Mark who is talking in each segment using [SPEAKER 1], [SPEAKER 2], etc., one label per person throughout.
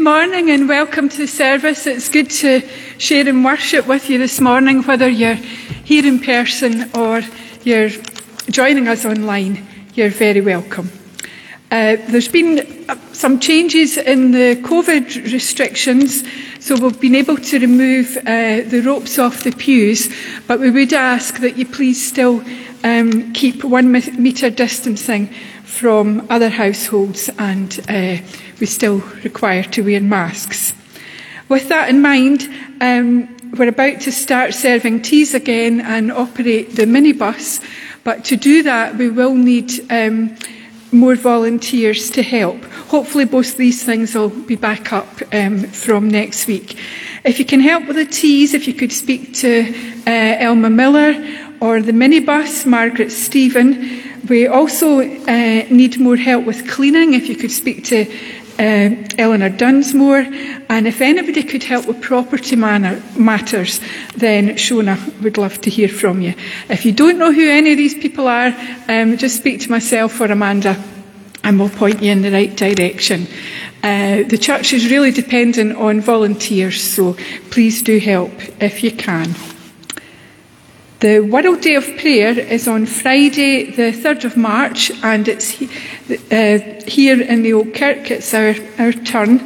[SPEAKER 1] Good morning and welcome to the service. It's good to share in worship with you this morning, whether you're here in person or you're joining us online. You're very welcome. Uh, there's been uh, some changes in the COVID restrictions, so we've been able to remove uh, the ropes off the pews, but we would ask that you please still um, keep one metre distancing from other households and uh, we still require to wear masks. With that in mind, um, we're about to start serving teas again and operate the minibus, but to do that we will need um, more volunteers to help. Hopefully both these things will be back up um, from next week. If you can help with the teas, if you could speak to uh, Elma Miller or the minibus, Margaret Stephen. We also uh, need more help with cleaning. If you could speak to uh, Eleanor Dunsmore, and if anybody could help with property manor, matters, then Shona would love to hear from you. If you don't know who any of these people are, um, just speak to myself or Amanda, and we'll point you in the right direction. Uh, the church is really dependent on volunteers, so please do help if you can. The World Day of Prayer is on Friday, the 3rd of March, and it's uh, here in the Old Kirk. It's our, our turn.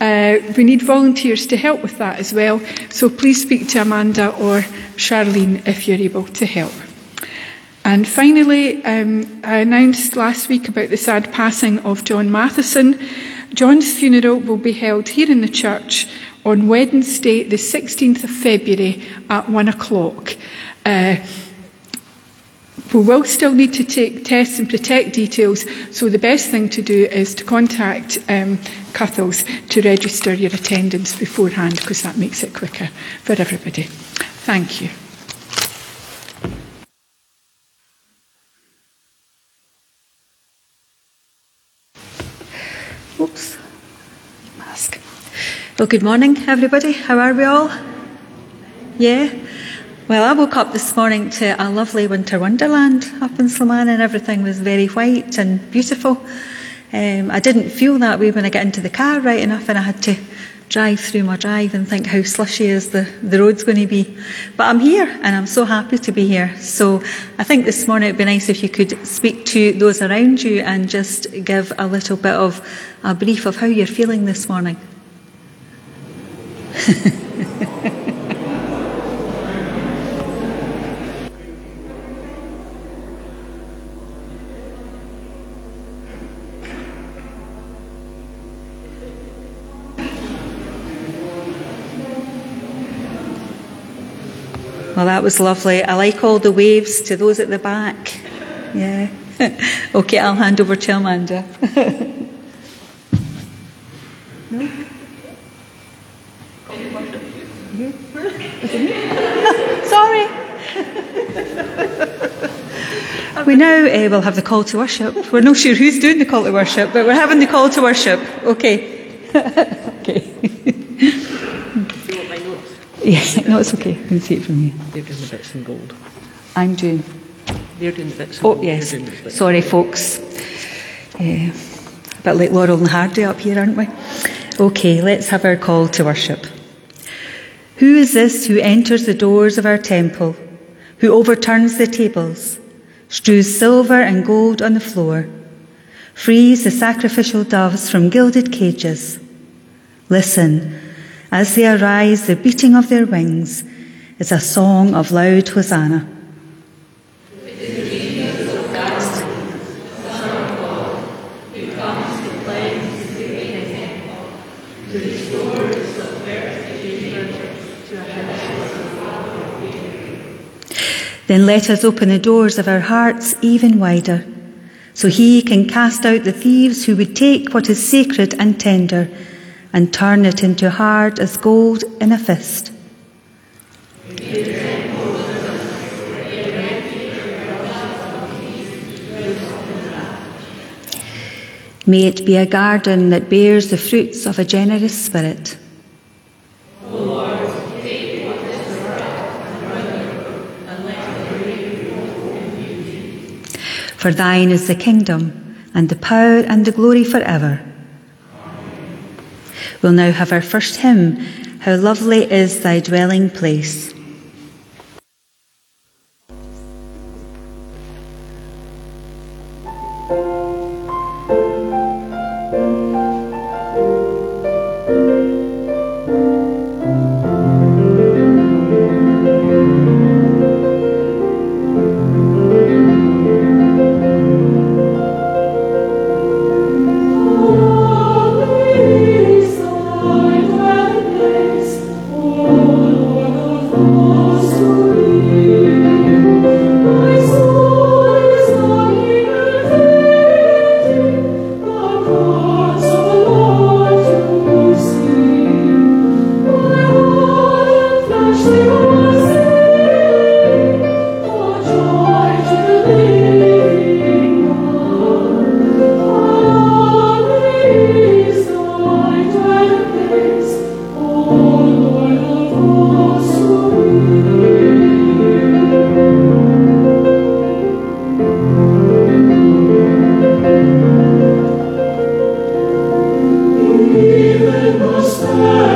[SPEAKER 1] Uh, we need volunteers to help with that as well, so please speak to Amanda or Charlene if you're able to help. And finally, um, I announced last week about the sad passing of John Matheson. John's funeral will be held here in the church on Wednesday, the 16th of February at one o'clock. Uh, we will still need to take tests and protect details, so the best thing to do is to contact um, to register your attendance beforehand because that makes it quicker for everybody. Thank you.
[SPEAKER 2] Oops. Mask. Well, good morning, everybody. How are we all? Yeah? Well, I woke up this morning to a lovely winter wonderland up in Sloman, and everything was very white and beautiful. Um, I didn't feel that way when I got into the car right enough, and I had to drive through my drive and think how slushy is the, the road's going to be. But I'm here, and I'm so happy to be here. So I think this morning it'd be nice if you could speak to those around you and just give a little bit of a brief of how you're feeling this morning. Well, that was lovely. I like all the waves to those at the back. Yeah. okay, I'll hand over to Amanda. no? Sorry. we now uh, will have the call to worship. We're not sure who's doing the call to worship, but we're having the call to worship. Okay. okay. Yeah, no, it's okay. You can see it from here.
[SPEAKER 3] They're doing the bits in gold.
[SPEAKER 2] I'm doing.
[SPEAKER 3] They're doing the bits in
[SPEAKER 2] Oh,
[SPEAKER 3] gold.
[SPEAKER 2] yes.
[SPEAKER 3] They're doing the bits.
[SPEAKER 2] Sorry, folks. Uh, a bit like Laurel and Hardy up here, aren't we? Okay, let's have our call to worship. Who is this who enters the doors of our temple, who overturns the tables, strews silver and gold on the floor, frees the sacrificial doves from gilded cages? Listen, as they arise, the beating of their wings is a song of loud hosanna. Then let us open the doors of our hearts even wider, so He can cast out the thieves who would take what is sacred and tender and turn it into hard as gold in a fist. May it be a garden that bears the fruits of a generous spirit. For thine is the kingdom, and the power, and the glory forever.
[SPEAKER 4] We'll now have our first hymn, How Lovely is Thy Dwelling Place. must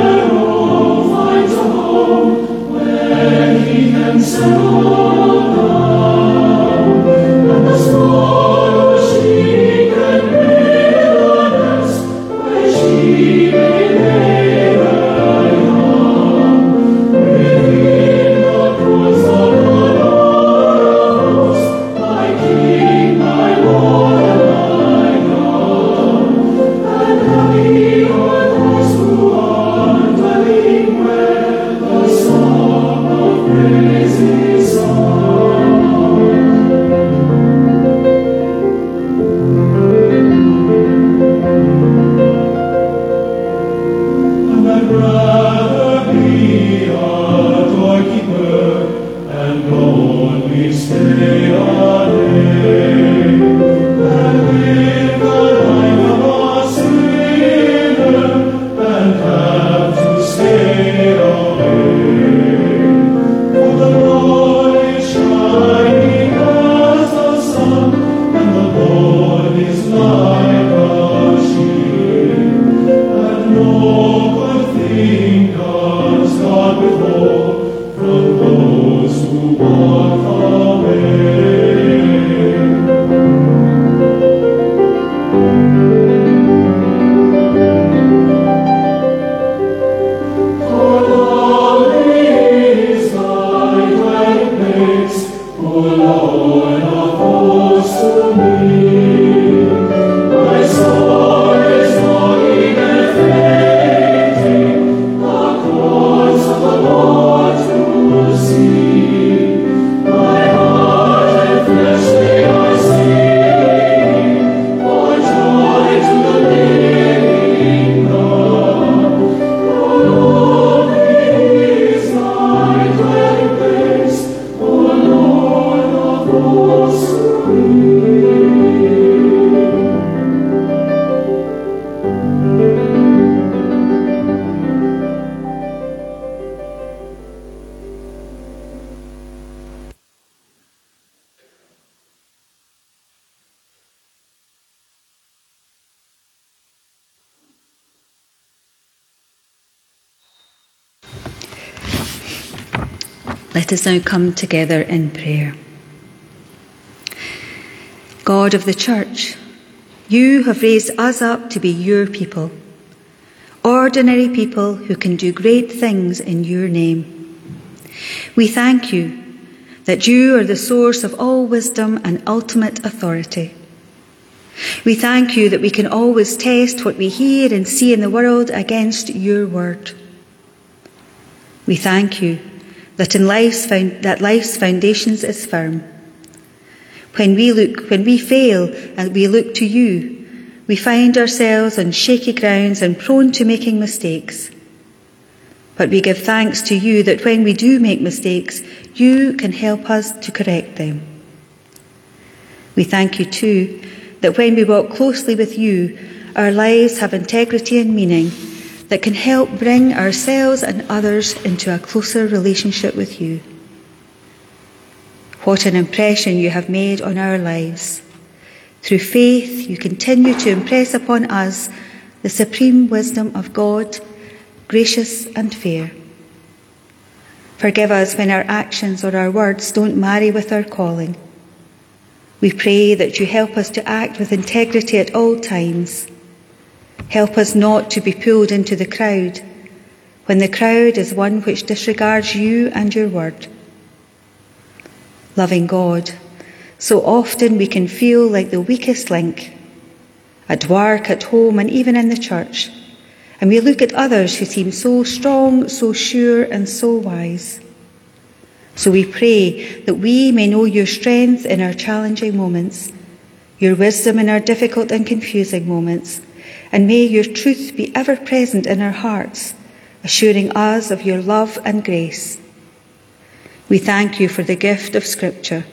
[SPEAKER 4] Let us now come together in prayer. God of the Church, you have raised us up to be your people, ordinary people who can do great things in your name. We thank you that you are the source of all wisdom and ultimate authority. We thank you that we can always test what we hear and see in the world against your word. We thank you that in life's found, that life's foundations is firm. When we look, when we fail and we look to you, we find ourselves on shaky grounds and prone to making mistakes. But we give thanks to you that when we do make mistakes, you can help us to correct them. We thank you too that when we walk closely with you, our lives have integrity and meaning that can help bring ourselves and others into a closer relationship with you. What an impression you have made on our lives. Through faith, you continue to impress upon us
[SPEAKER 2] the supreme wisdom of God, gracious and fair. Forgive us when our actions or our words don't marry with our calling. We pray that you help us to act with integrity at all times. Help us not to be pulled into the crowd when the crowd is one which disregards you and your word. Loving God, so often we can feel like the weakest link at work, at home, and even in the church. And we look at others who seem so strong, so sure, and so wise. So we pray that we may know your strength in our challenging moments, your wisdom in our difficult and confusing moments, and may your truth be ever present in our hearts, assuring us of your love and grace. We thank you for the gift of Scripture,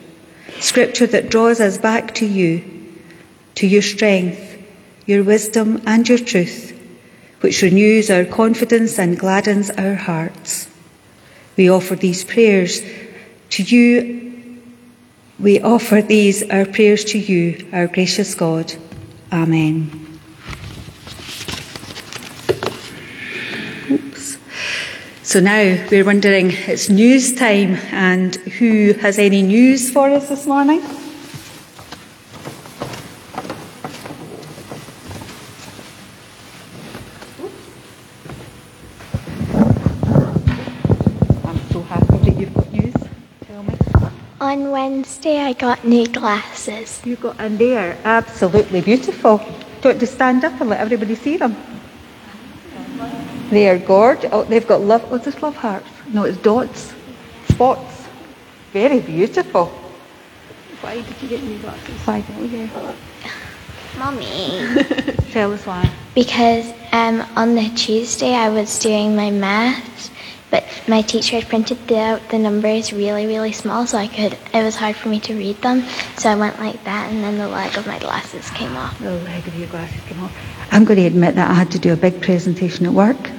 [SPEAKER 2] Scripture that draws us back to you, to your strength, your wisdom, and your truth, which renews our confidence and gladdens our hearts. We offer these prayers to you. We offer these, our prayers to you, our gracious God. Amen. Oops. So now we're wondering, it's news time, and who has any news for us this morning? I'm so happy that you've got news. Tell me.
[SPEAKER 5] On Wednesday, I got new glasses.
[SPEAKER 2] You got, and they are absolutely beautiful. Do you want to stand up and let everybody see them? They are gorgeous. Oh, they've got love. Oh, this love hearts? No, it's dots, spots. Very beautiful. Why did you get new glasses? Why did you?
[SPEAKER 5] Mommy.
[SPEAKER 2] Tell us why.
[SPEAKER 5] Because um, on the Tuesday, I was doing my maths, but my teacher had printed the, the numbers really, really small, so I could. It was hard for me to read them. So I went like that, and then the leg of my glasses came off.
[SPEAKER 2] The leg of your glasses came off. I'm going to admit that I had to do a big presentation at work.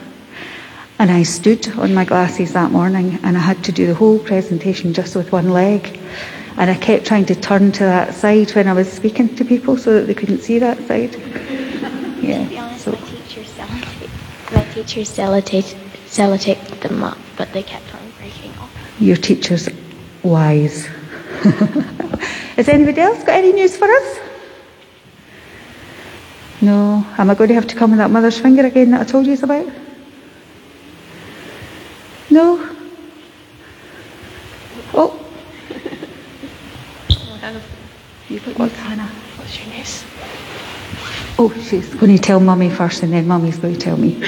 [SPEAKER 2] And I stood on my glasses that morning and I had to do the whole presentation just with one leg. And I kept trying to turn to that side when I was speaking to people so that they couldn't see that side. Yeah.
[SPEAKER 5] To be honest,
[SPEAKER 2] so-
[SPEAKER 5] my teachers sellotaped, my teacher sellotaped, sellotaped them up, but they kept on breaking off.
[SPEAKER 2] Your teacher's wise. Has anybody else got any news for us? No. Am I going to have to come with that mother's finger again that I told you about? No. Oh. You got what, Hannah?
[SPEAKER 3] What's your news?
[SPEAKER 2] Oh, she's going to tell Mummy first, and then Mummy's going to tell me.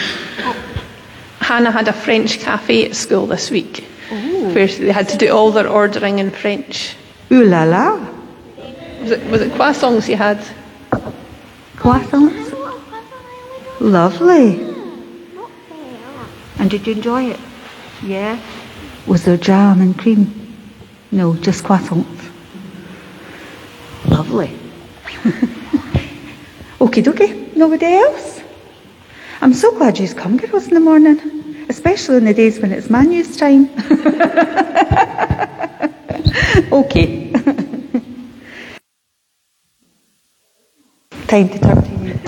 [SPEAKER 6] Hannah had a French cafe at school this week where they had to do all their ordering in French.
[SPEAKER 2] Ooh la la.
[SPEAKER 6] Was it, was it croissants you had?
[SPEAKER 2] Croissants. Lovely. And did you enjoy it? Yeah. Was there jam and cream? No, just croissants. Lovely. Okie dokie. Nobody else? I'm so glad you've come, girls, in the morning. Especially in the days when it's Manu's time. okay. time to turn to you.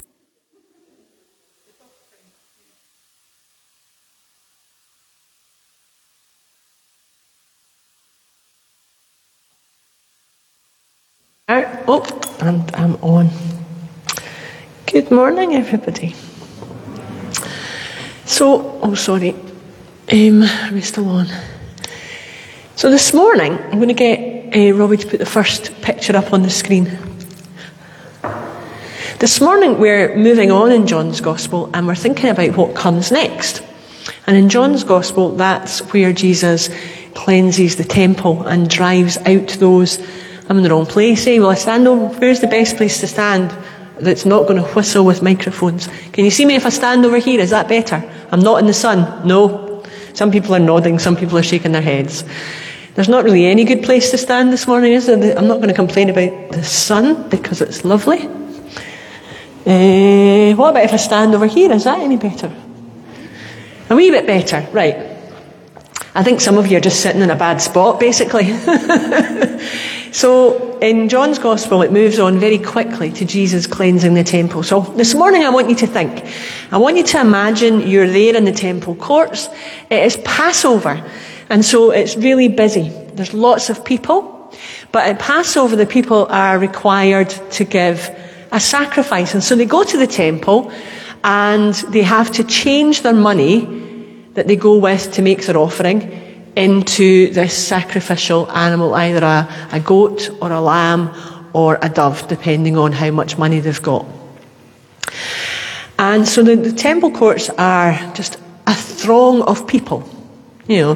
[SPEAKER 3] Out. Oh, and I'm on. Good morning, everybody. So, oh, sorry. Um, are we still on? So this morning, I'm going to get uh, Robbie to put the first picture up on the screen. This morning, we're moving on in John's Gospel and we're thinking about what comes next. And in John's Gospel, that's where Jesus cleanses the temple and drives out those. I'm in the wrong place. Eh? Will I stand over? Where's the best place to stand that's not going to whistle with microphones? Can you see me if I stand over here? Is that better? I'm not in the sun. No. Some people are nodding, some people are shaking their heads. There's not really any good place to stand this morning, is there? I'm not going to complain about the sun because it's lovely. Uh, what about if I stand over here? Is that any better? A wee bit better, right. I think some of you are just sitting in a bad spot, basically. So in John's Gospel, it moves on very quickly to Jesus cleansing the temple. So this morning, I want you to think. I want you to imagine you're there in the temple courts. It is Passover, and so it's really busy. There's lots of people, but at Passover, the people are required to give a sacrifice, and so they go to the temple, and they have to change their money that they go with to make their offering into this sacrificial animal, either a, a goat or a lamb or a dove, depending on how much money they've got. And so the, the temple courts are just a throng of people. You know,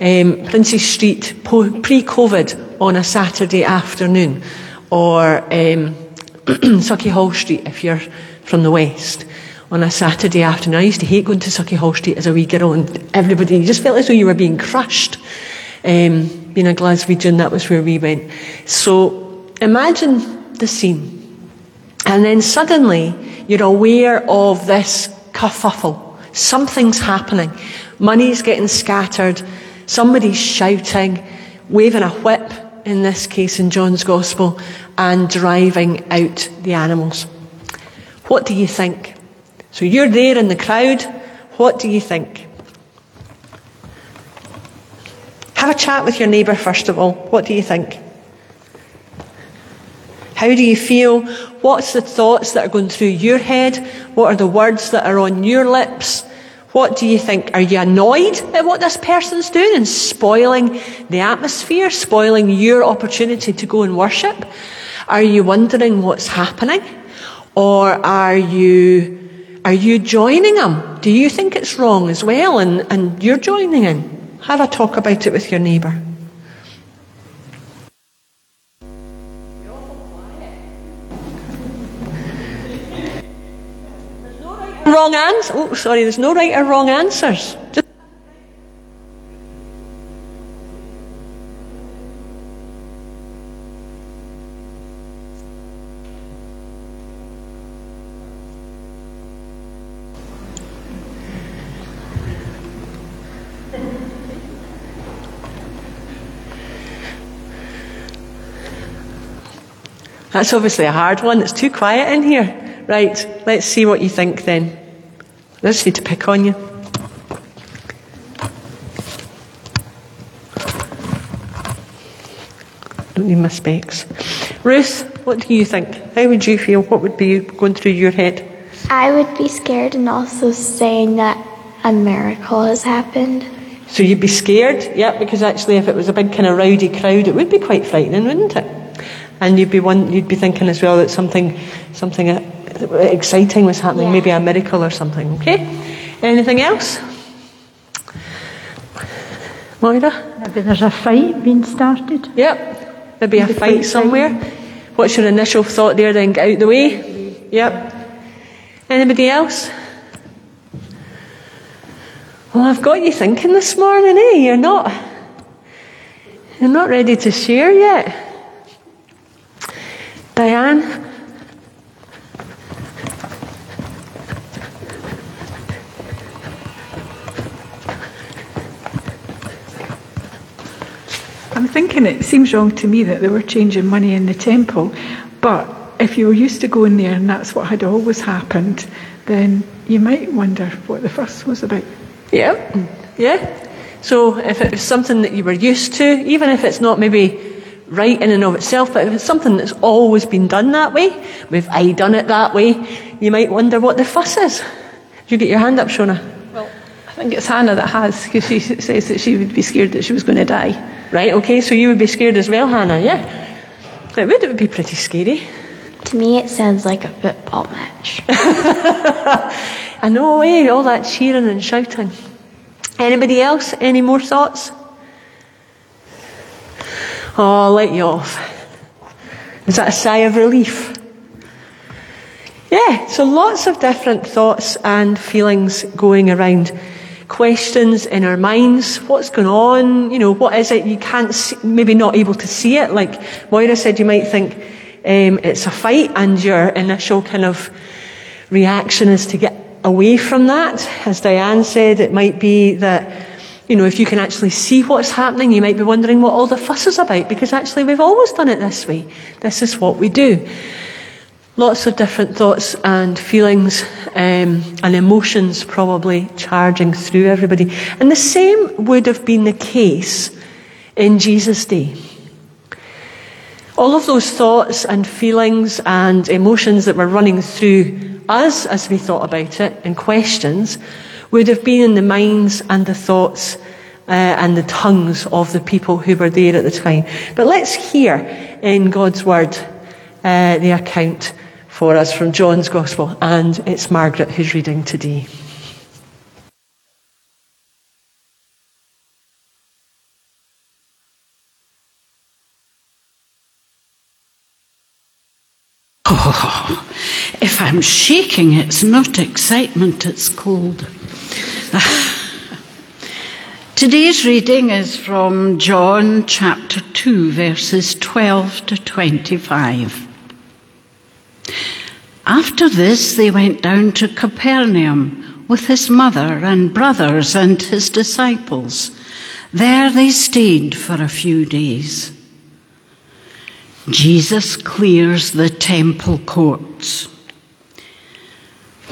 [SPEAKER 3] um, Princes Street pre COVID on a Saturday afternoon, or um, Sauchiehall Street if you're from the West on a Saturday afternoon. I used to hate going to Sucky Sauchiehall Street as a wee girl, and everybody, you just felt as though you were being crushed. Um, being a Glaswegian, that was where we went. So imagine the scene. And then suddenly you're aware of this kerfuffle. Something's happening. Money's getting scattered. Somebody's shouting, waving a whip, in this case in John's Gospel, and driving out the animals. What do you think? So you're there in the crowd. What do you think? Have a chat with your neighbour first of all. What do you think? How do you feel? What's the thoughts that are going through your head? What are the words that are on your lips? What do you think? Are you annoyed at what this person's doing and spoiling the atmosphere, spoiling your opportunity to go and worship? Are you wondering what's happening? Or are you are you joining them? Do you think it's wrong as well and, and you're joining in? Have a talk about it with your neighbour. Wrong answer. Oh, sorry, there's no right or wrong answers. Just That's obviously a hard one. It's too quiet in here. Right, let's see what you think then. I just need to pick on you. Don't need my specs. Ruth, what do you think? How would you feel? What would be going through your head?
[SPEAKER 5] I would be scared and also saying that a miracle has happened.
[SPEAKER 3] So you'd be scared? Yeah, because actually, if it was a big kind of rowdy crowd, it would be quite frightening, wouldn't it? And you'd be one, you'd be thinking as well that something, something exciting was happening,
[SPEAKER 5] Yeah.
[SPEAKER 3] maybe a miracle or something. Okay. Anything else? Moira?
[SPEAKER 7] Maybe there's a fight being started.
[SPEAKER 3] Yep. Maybe a fight somewhere. What's your initial thought there? Then get out the way. Yep. Anybody else? Well, I've got you thinking this morning, eh? You're not. You're not ready to share yet. Diane?
[SPEAKER 1] Thinking it seems wrong to me that they were changing money in the temple, but if you were used to going there and that's what had always happened, then you might wonder what the fuss was about.
[SPEAKER 3] Yep. Yeah. So if it was something that you were used to, even if it's not maybe right in and of itself, but if it's something that's always been done that way, we've I done it that way, you might wonder what the fuss is. You get your hand up, Shona?
[SPEAKER 6] Well, I think it's Hannah that has, because she says that she would be scared that she was going to die.
[SPEAKER 3] Right, okay, so you would be scared as well, Hannah, yeah? It would, it would be pretty scary.
[SPEAKER 5] To me, it sounds like a football match.
[SPEAKER 3] I know, eh? All that cheering and shouting. Anybody else? Any more thoughts? Oh, I'll let you off. Is that a sigh of relief? Yeah, so lots of different thoughts and feelings going around. Questions in our minds. What's going on? You know, what is it? You can't see, maybe not able to see it. Like Moira said, you might think um, it's a fight and your initial kind of reaction is to get away from that. As Diane said, it might be that you know, if you can actually see what's happening, you might be wondering what all the fuss is about because actually we've always done it this way. This is what we do. Lots of different thoughts and feelings um, and emotions probably charging through everybody. And the same would have been the case in Jesus' day. All of those thoughts and feelings and emotions that were running through us as we thought about it and questions would have been in the minds and the thoughts uh, and the tongues of the people who were there at the time. But let's hear in God's Word uh, the account for us from John's Gospel, and it's Margaret who's reading today.
[SPEAKER 8] Oh, if I'm shaking, it's not excitement, it's cold. Today's reading is from John chapter 2, verses 12 to 25. After this, they went down to Capernaum with his mother and brothers and his disciples. There they stayed for a few days. Jesus clears the temple courts.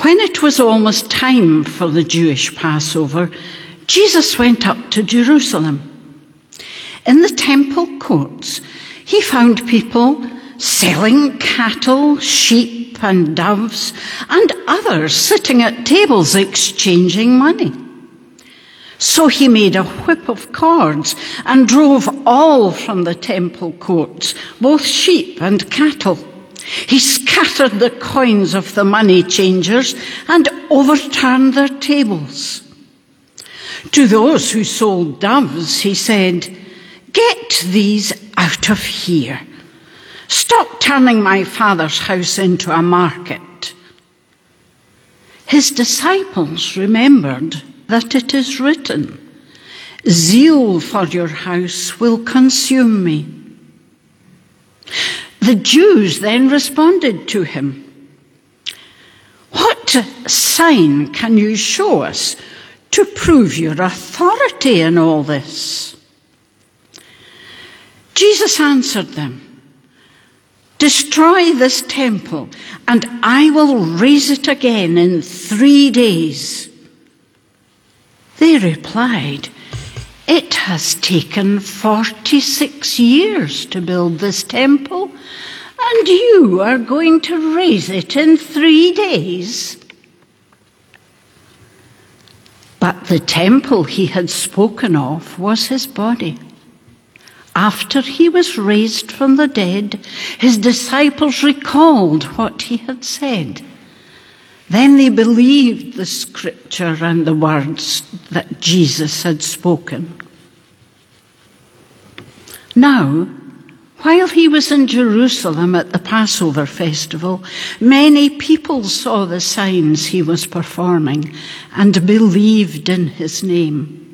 [SPEAKER 8] When it was almost time for the Jewish Passover, Jesus went up to Jerusalem. In the temple courts, he found people selling cattle, sheep, and doves, and others sitting at tables exchanging money. So he made a whip of cords and drove all from the temple courts, both sheep and cattle. He scattered the coins of the money changers and overturned their tables. To those who sold doves, he said, Get these out of here. Stop turning my father's house into a market. His disciples remembered that it is written, Zeal for your house will consume me. The Jews then responded to him, What sign can you show us to prove your authority in all this? Jesus answered them, Destroy this temple, and I will raise it again in three days. They replied, It has taken 46 years to build this temple and you are going to raise it in three days. But the temple he had spoken of was his body. After he was raised from the dead, his disciples recalled what he had said. Then they believed the scripture and the words that Jesus had spoken. Now, while he was in Jerusalem at the Passover festival, many people saw the signs he was performing and believed in his name.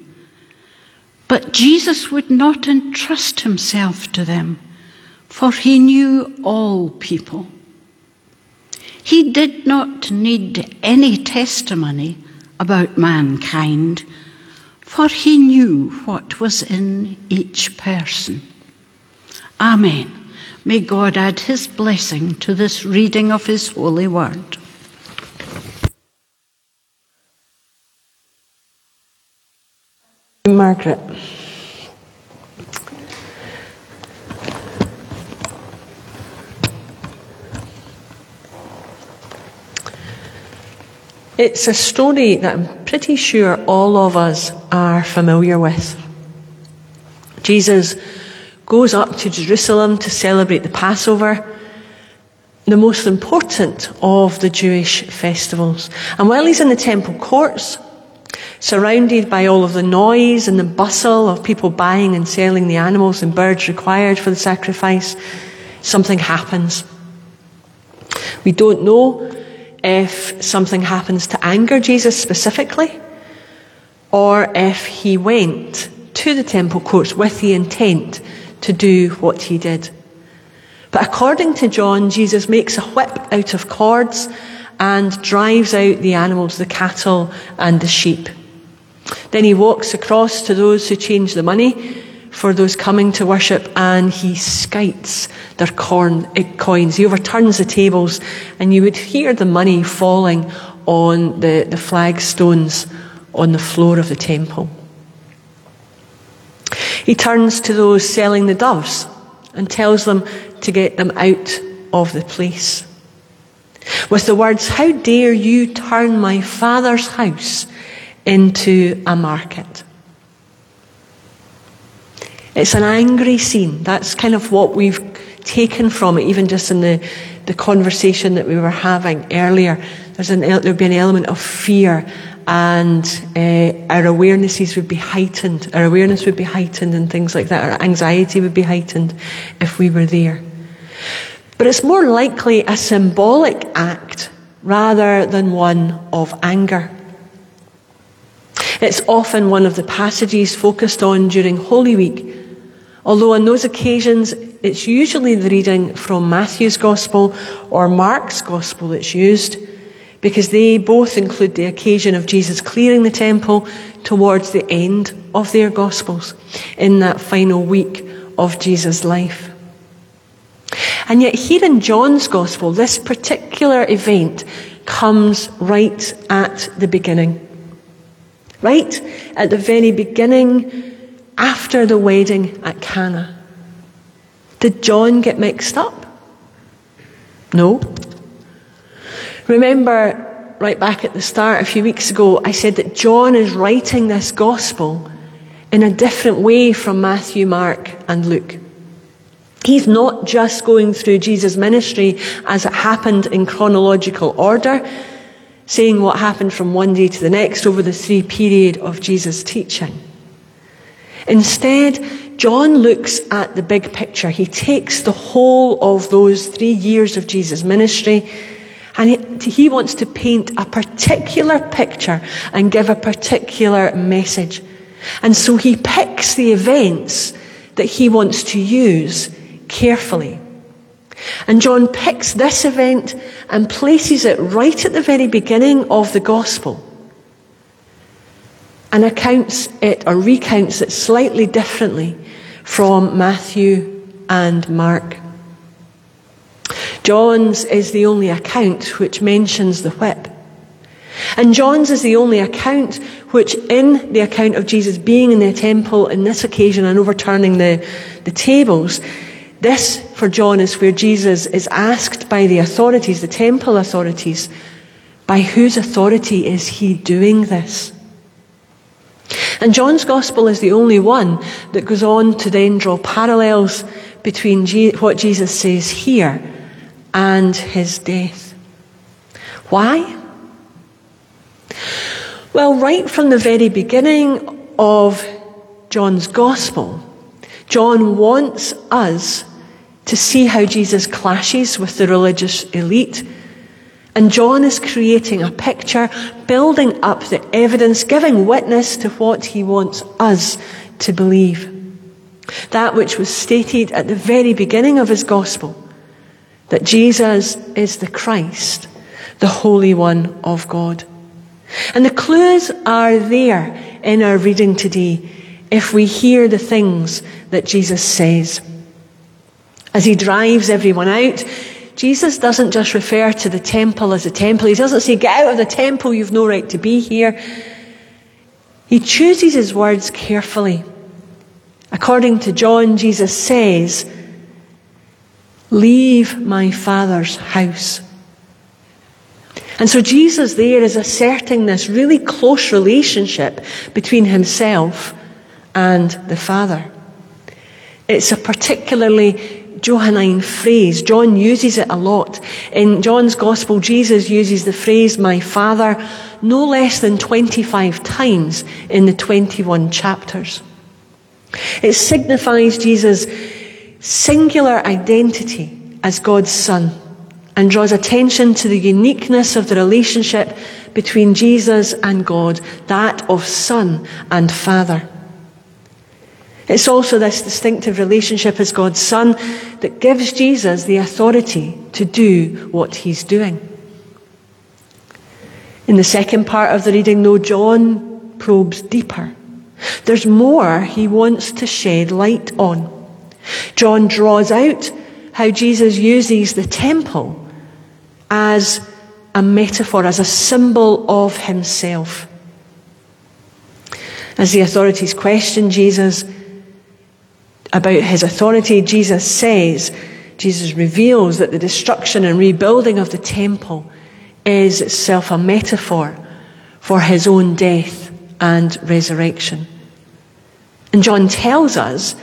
[SPEAKER 8] But Jesus would not entrust himself to them, for he knew all people. He did not need any testimony about mankind, for he knew what was in each person. Amen. May God add his blessing to this reading of his holy word.
[SPEAKER 3] Margaret. It's a story that I'm pretty sure all of us are familiar with. Jesus goes up to Jerusalem to celebrate the Passover, the most important of the Jewish festivals. And while he's in the temple courts, surrounded by all of the noise and the bustle of people buying and selling the animals and birds required for the sacrifice, something happens. We don't know if something happens to anger Jesus specifically, or if he went to the temple courts with the intent to do what he did. But according to John, Jesus makes a whip out of cords and drives out the animals, the cattle and the sheep. Then he walks across to those who change the money for those coming to worship and he skites their corn, eh, coins. He overturns the tables and you would hear the money falling on the, the flagstones on the floor of the temple. He turns to those selling the doves and tells them to get them out of the place. With the words, How dare you turn my father's house into a market? It's an angry scene. That's kind of what we've taken from it, even just in the, the conversation that we were having earlier. There's an, there'd be an element of fear and uh, our awarenesses would be heightened. Our awareness would be heightened and things like that. Our anxiety would be heightened if we were there. But it's more likely a symbolic act rather than one of anger. It's often one of the passages focused on during Holy Week, although on those occasions it's usually the reading from Matthew's Gospel or Mark's Gospel that's used because they both include the occasion of Jesus clearing the temple towards the end of their Gospels in that final week of Jesus' life. And yet, here in John's Gospel, this particular event comes right at the beginning. Right at the very beginning, after the wedding at Cana. Did John get mixed up? No. Remember, right back at the start a few weeks ago, I said that John is writing this gospel in a different way from Matthew, Mark, and Luke. He's not just going through Jesus' ministry as it happened in chronological order, saying what happened from one day to the next over the three period of Jesus' teaching. Instead, John looks at the big picture. He takes the whole of those three years of Jesus' ministry and he, he wants to paint a particular picture and give a particular message. And so he picks the events that he wants to use carefully. And John picks this event and places it right at the very beginning of the gospel and accounts it or recounts it slightly differently from Matthew and Mark. John's is the only account which mentions the whip. And John's is the only account which, in the account of Jesus being in the temple in this occasion and overturning the, the tables, this for John is where Jesus is asked by the authorities, the temple authorities, by whose authority is he doing this? And John's gospel is the only one that goes on to then draw parallels between what Jesus says here and his death. Why? Well, right from the very beginning of John's Gospel, John wants us to see how Jesus clashes with the religious elite. And John is creating a picture, building up the evidence, giving witness to what he wants us to believe. That which was stated at the very beginning of his Gospel that Jesus is the Christ, the Holy One of God. And the clues are there in our reading today if we hear the things that Jesus says. As he drives everyone out, Jesus doesn't just refer to the temple as a temple. He doesn't say, Get out of the temple, you've no right to be here. He chooses his words carefully. According to John, Jesus says, Leave my Father's house. And so Jesus there is asserting this really close relationship between himself and the Father. It's a particularly Johannine phrase. John uses it a lot. In John's Gospel, Jesus uses the phrase, my Father, no less than 25 times in the 21 chapters. It signifies Jesus' singular identity as God's Son and draws attention to the uniqueness of the relationship between Jesus and God, that of Son and Father. It's also this distinctive relationship as God's Son that gives Jesus the authority to do what he's doing. In the second part of the reading, though, John probes deeper. There's more he wants to shed light on. John draws out how Jesus uses the temple as a metaphor, as a symbol of himself. As the authorities question Jesus about his authority, Jesus says, Jesus reveals that the destruction and rebuilding of the temple is itself a metaphor for his own death and resurrection. And John tells us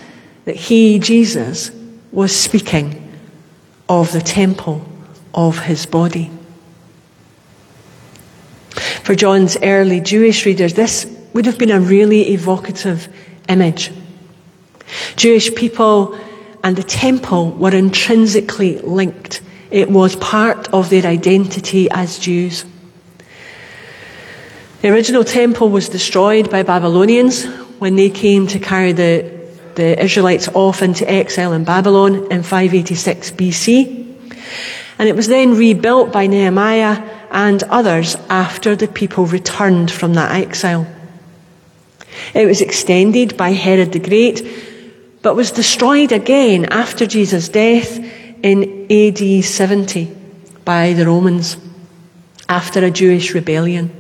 [SPEAKER 3] that he, Jesus, was speaking of the temple of his body. For John's early Jewish readers, this would have been a really evocative image. Jewish people and the temple were intrinsically linked. It was part of their identity as Jews. The original temple was destroyed by Babylonians when they came to carry the, the Israelites off into exile in Babylon in 586 BC. And it was then rebuilt by Nehemiah and others after the people returned from that exile. It was extended by Herod the Great but was destroyed again after Jesus' death in AD 70 by the Romans after a Jewish rebellion.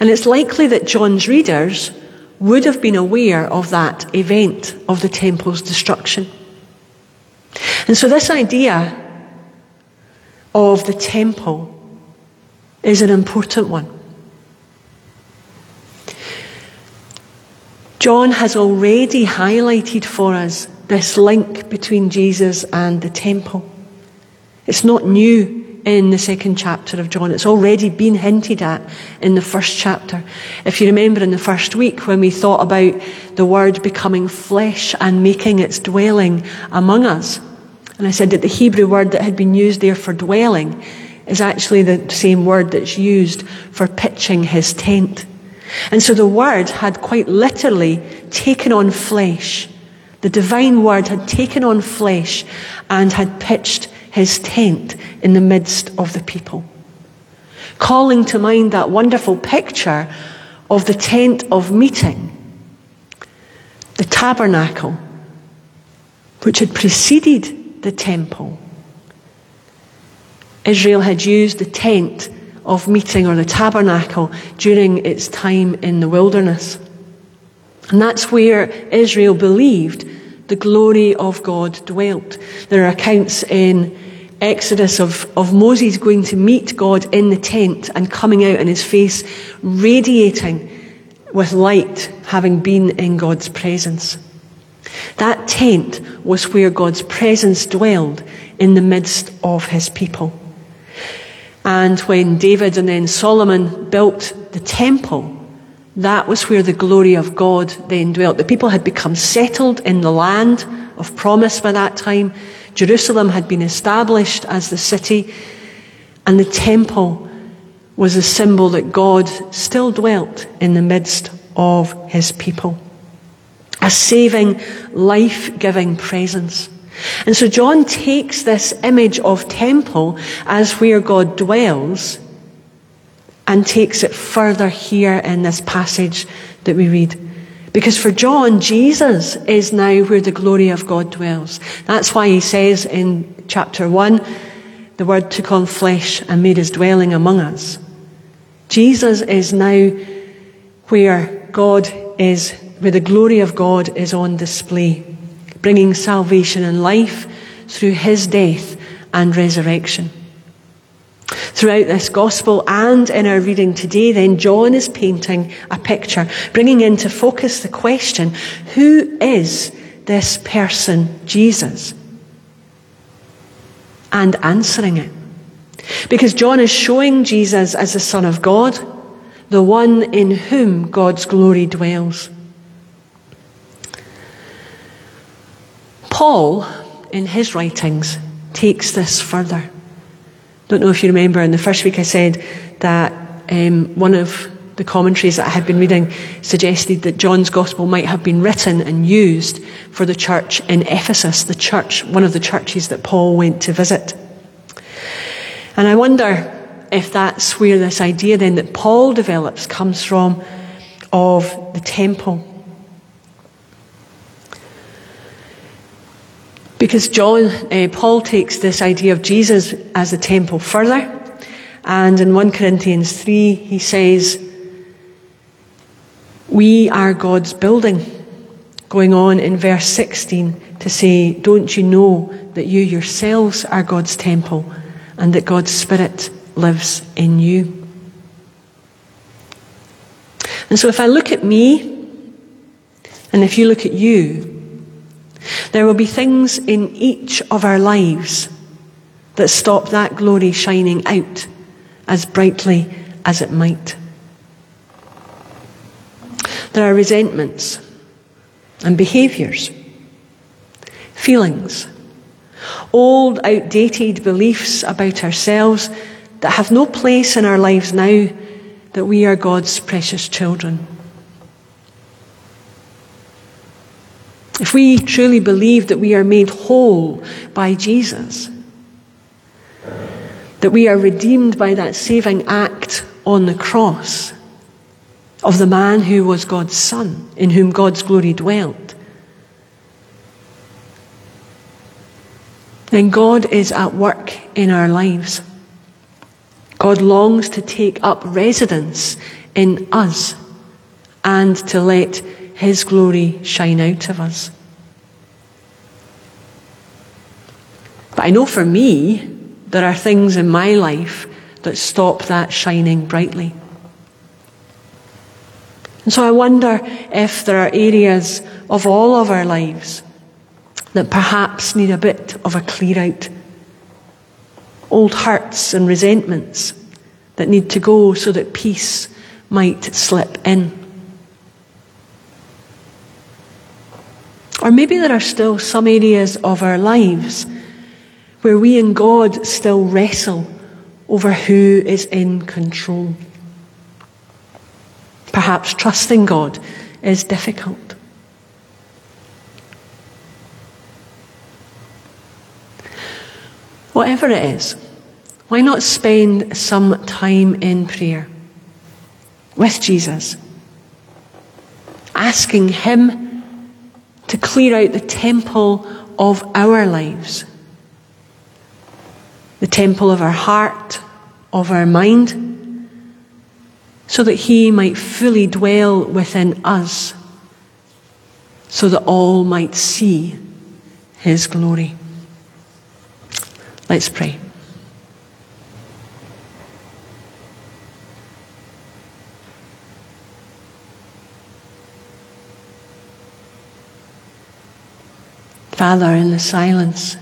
[SPEAKER 3] And it's likely that John's readers would have been aware of that event of the temple's destruction. And so, this idea of the temple is an important one. John has already highlighted for us this link between Jesus and the temple. It's not new in the second chapter of John. It's already been hinted at in the first chapter. If you remember in the first week when we thought about the word becoming flesh and making its dwelling among us, and I said that the Hebrew word that had been used there for dwelling is actually the same word that's used for pitching his tent. And so the Word had quite literally taken on flesh. The divine Word had taken on flesh and had pitched his tent in the midst of the people. Calling to mind that wonderful picture of the tent of meeting, the tabernacle, which had preceded the temple. Israel had used the tent of meeting or the tabernacle during its time in the wilderness. And that's where Israel believed the glory of God dwelt. There are accounts in Exodus of, of Moses going to meet God in the tent and coming out and his face radiating with light, having been in God's presence. That tent was where God's presence dwelled in the midst of his people. And when David and then Solomon built the temple, that was where the glory of God then dwelt. The people had become settled in the land of promise by that time. Jerusalem had been established as the city, and the temple was a symbol that God still dwelt in the midst of his people. A saving, life giving presence. And so John takes this image of temple as where God dwells and takes it further here in this passage that we read. Because for John, Jesus is now where the glory of God dwells. That's why he says in chapter 1, the Word took on flesh and made his dwelling among us. Jesus is now where God is, where the glory of God is on display bringing salvation and life through his death and resurrection. Throughout this gospel and in our reading today, then, John is painting a picture, bringing into focus the question who is this person, Jesus? And answering it. Because John is showing Jesus as the Son of God, the one in whom God's glory dwells. Paul, in his writings, takes this further. Don't know if you remember in the first week I said that um, one of the commentaries that I had been reading suggested that John's Gospel might have been written and used for the church in Ephesus, the church, one of the churches that Paul went to visit. And I wonder if that's where this idea then that Paul develops comes from of the temple. Because John, uh, Paul takes this idea of Jesus as the temple further. And in 1 Corinthians 3, he says, We are God's building. Going on in verse 16 to say, Don't you know that you yourselves are God's temple and that God's Spirit lives in you? And so if I look at me, and if you look at you, there will be things in each of our lives that stop that glory shining out as brightly as it might. There are resentments and behaviours, feelings, old, outdated beliefs about ourselves that have no place in our lives now that we are God's precious children. If we truly believe that we are made whole by Jesus, that we are redeemed by that saving act on the cross of the man who was God's Son, in whom God's glory dwelt, then God is at work in our lives. God longs to take up residence in us and to let his glory shine out of us. But I know for me, there are things in my life that stop that shining brightly. And so I wonder if there are areas of all of our lives that perhaps need a bit of a clear out. Old hurts and resentments that need to go so that peace might slip in. Or maybe there are still some areas of our lives where we and God still wrestle over who is in control. Perhaps trusting God is difficult. Whatever it is, why not spend some time in prayer with Jesus, asking Him clear out the temple of our lives, the temple of our heart, of our mind, so that He might fully dwell within us, so that all might see His glory. Let's pray. Father, in the silence,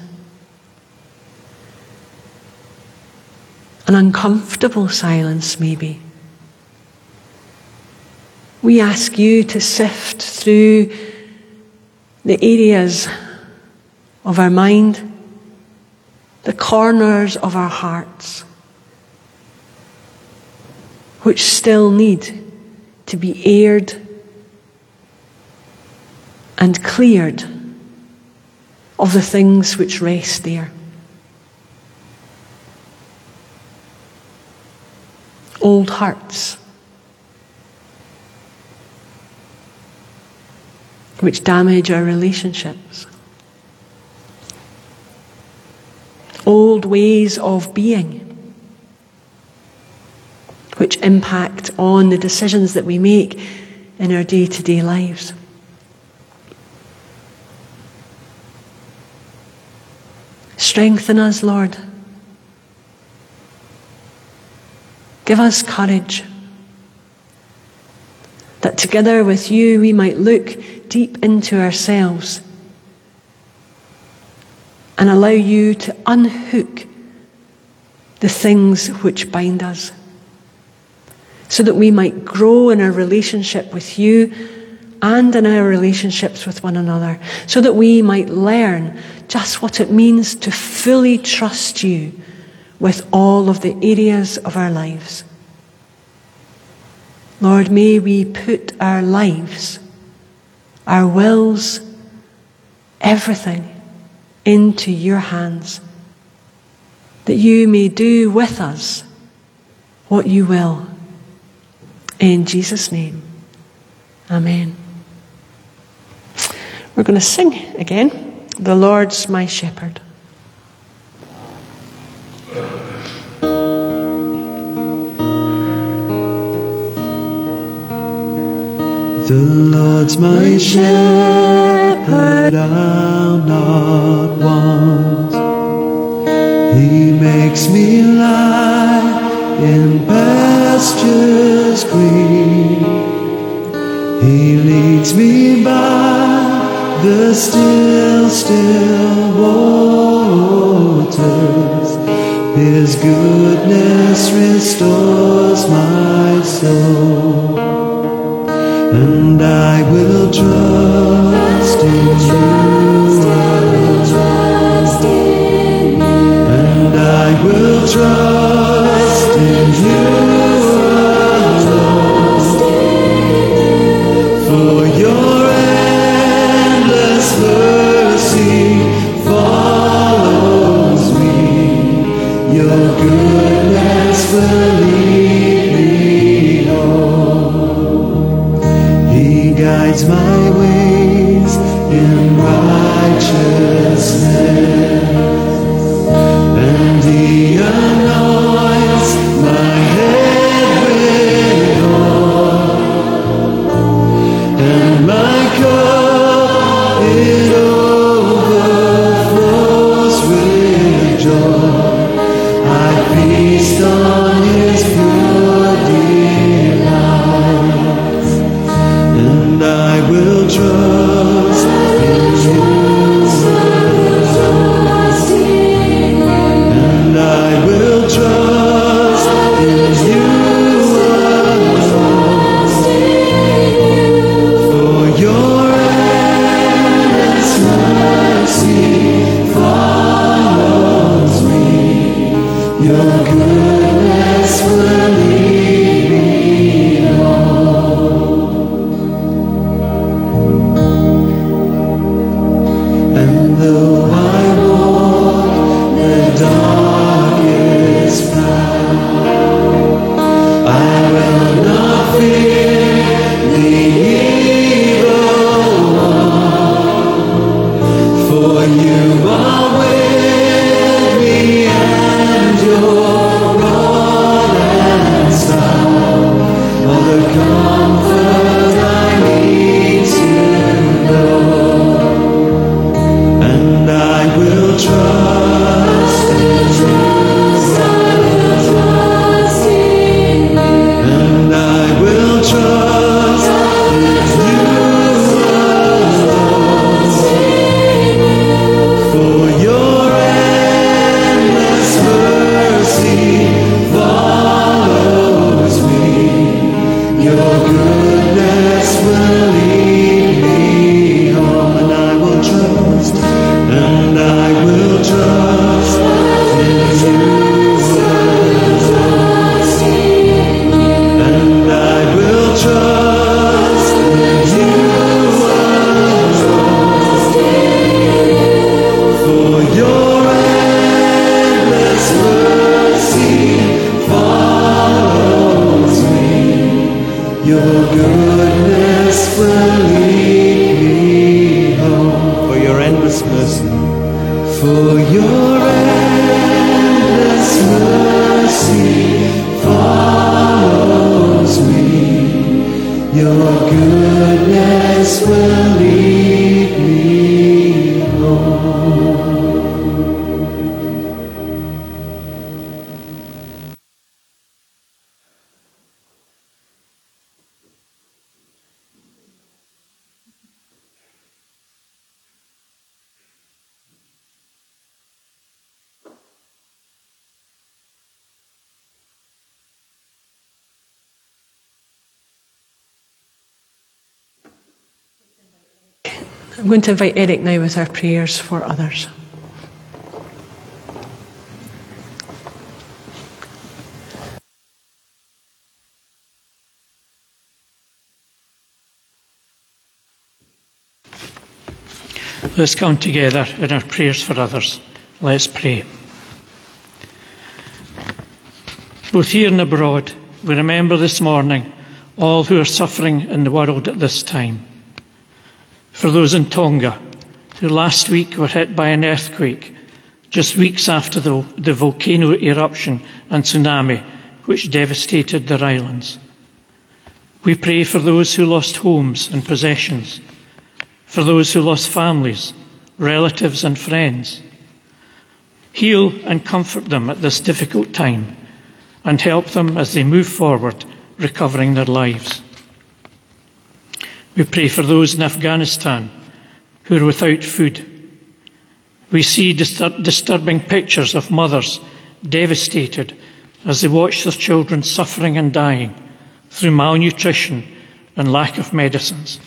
[SPEAKER 3] an uncomfortable silence, maybe, we ask you to sift through the areas of our mind, the corners of our hearts, which still need to be aired and cleared of the things which rest there. Old hearts, which damage our relationships. Old ways of being, which impact on the decisions that we make in our day to day lives. Strengthen us, Lord. Give us courage that together with you we might look deep into ourselves and allow you to unhook the things which bind us so that we might grow in our relationship with you and in our relationships with one another, so that we might learn just what it means to fully trust you with all of the areas of our lives. Lord, may we put our lives, our wills, everything into your hands, that you may do with us what you will. In Jesus' name, Amen. We're going to sing again. The Lord's my shepherd.
[SPEAKER 4] The Lord's my shepherd, I'll not want. He makes me lie in pastures green. He leads me by the still, still waters. His goodness restores my soul and I will trust still to trust in you. And I will trust the
[SPEAKER 3] I'm going to invite Eric now with our prayers for others.
[SPEAKER 9] Let's come together in our prayers for others. Let's pray. Both here and abroad, we remember this morning all who are suffering in the world at this time. For those in Tonga, who last week were hit by an earthquake, just weeks after the, the volcano eruption and tsunami which devastated their islands. We pray for those who lost homes and possessions, for those who lost families, relatives, and friends. Heal and comfort them at this difficult time and help them as they move forward, recovering their lives. We pray for those in Afghanistan who are without food. We see distur- disturbing pictures of mothers devastated as they watch their children suffering and dying through malnutrition and lack of medicines.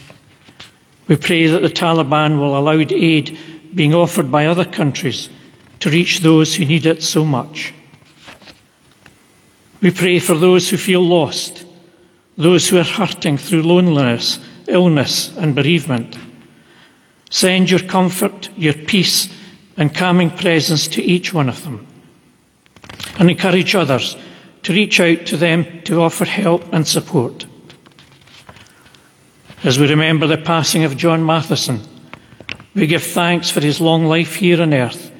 [SPEAKER 9] We pray that the Taliban will allow aid being offered by other countries to reach those who need it so much. We pray for those who feel lost, those who are hurting through loneliness, illness, and bereavement. Send your comfort, your peace, and calming presence to each one of them. And encourage others to reach out to them to offer help and support. As we remember the passing of John Matheson, we give thanks for his long life here on earth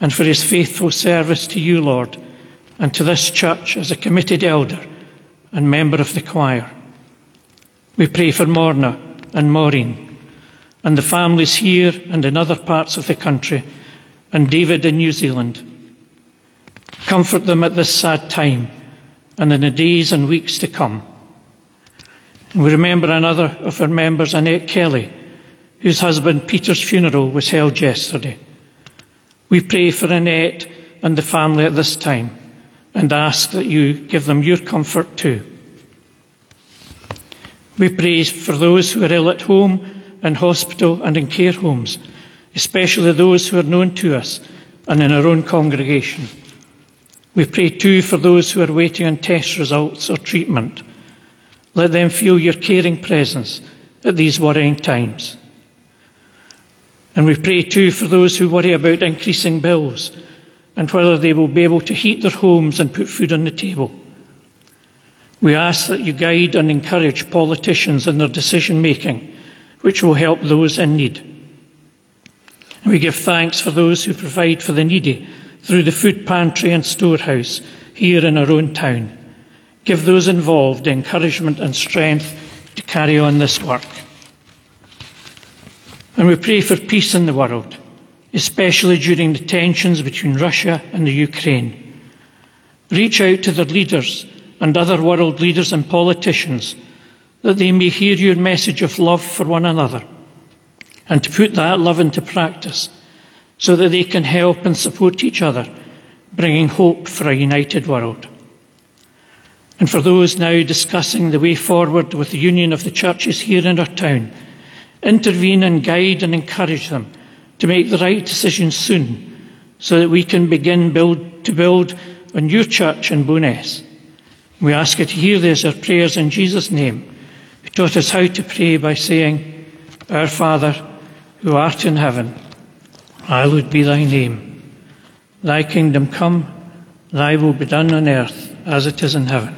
[SPEAKER 9] and for his faithful service to you, Lord, and to this church as a committed elder and member of the choir. We pray for Morna and Maureen and the families here and in other parts of the country, and David in New Zealand. Comfort them at this sad time and in the days and weeks to come. And we remember another of our members, Annette Kelly, whose husband Peter's funeral was held yesterday. We pray for Annette and the family at this time and ask that you give them your comfort too. We pray for those who are ill at home, in hospital, and in care homes, especially those who are known to us and in our own congregation. We pray too for those who are waiting on test results or treatment. Let them feel your caring presence at these worrying times. And we pray too for those who worry about increasing bills and whether they will be able to heat their homes and put food on the table. We ask that you guide and encourage politicians in their decision making, which will help those in need. We give thanks for those who provide for the needy through the food pantry and storehouse here in our own town. Give those involved encouragement and strength to carry on this work. And we pray for peace in the world, especially during the tensions between Russia and the Ukraine. Reach out to their leaders and other world leaders and politicians that they may hear your message of love for one another and to put that love into practice so that they can help and support each other, bringing hope for a united world. And for those now discussing the way forward with the union of the churches here in our town, intervene and guide and encourage them to make the right decisions soon so that we can begin build, to build a new church in Bo'ness. We ask you to hear these our prayers in Jesus' name, who taught us how to pray by saying, Our Father, who art in heaven, hallowed be thy name. Thy kingdom come, thy will be done on earth as it is in heaven.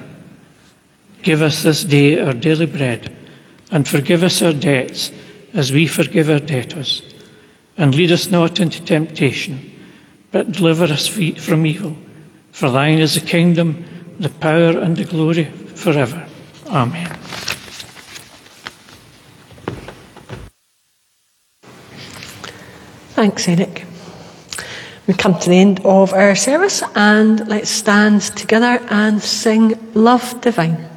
[SPEAKER 9] Give us this day our daily bread, and forgive us our debts as we forgive our debtors. And lead us not into temptation, but deliver us from evil. For thine is the kingdom, the power, and the glory forever. Amen.
[SPEAKER 3] Thanks, Eric. We come to the end of our service and let's stand together and sing Love Divine.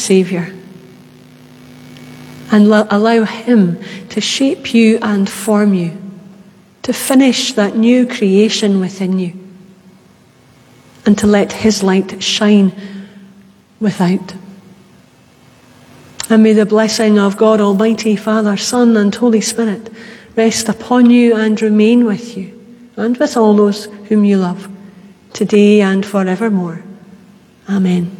[SPEAKER 3] Saviour, and lo- allow Him to shape you and form you, to finish that new creation within you, and to let His light shine without. And may the blessing of God Almighty, Father, Son, and Holy Spirit rest upon you and remain with you, and with all those whom you love, today and forevermore. Amen.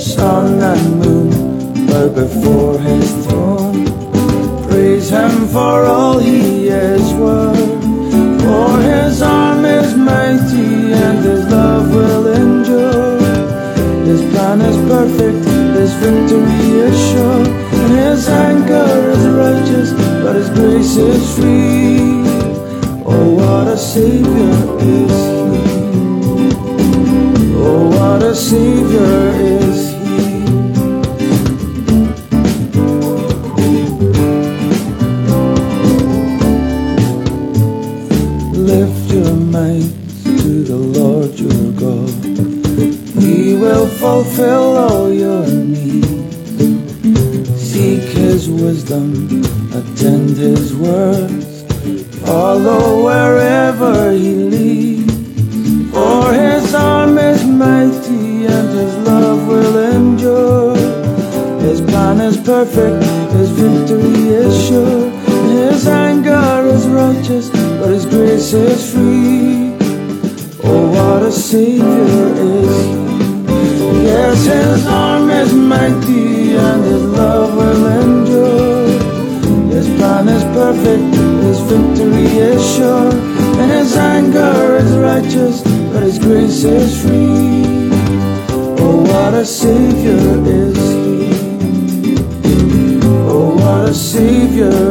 [SPEAKER 10] Sun and moon bow before his throne. Praise him for all he is worth. For his arm is mighty and his love will endure. His plan is perfect, his victory is sure. And his anger is righteous, but his grace is free. Oh, what a Savior is He! Oh, what a Savior is all your needs. Seek His wisdom, attend His words. Follow wherever he leads. For his arm is mighty and his love will endure. His plan is perfect, his victory is sure. His anger is righteous, but his grace is anger is righteous, but His grace is free. Oh, what a Savior is He! Oh, what a Savior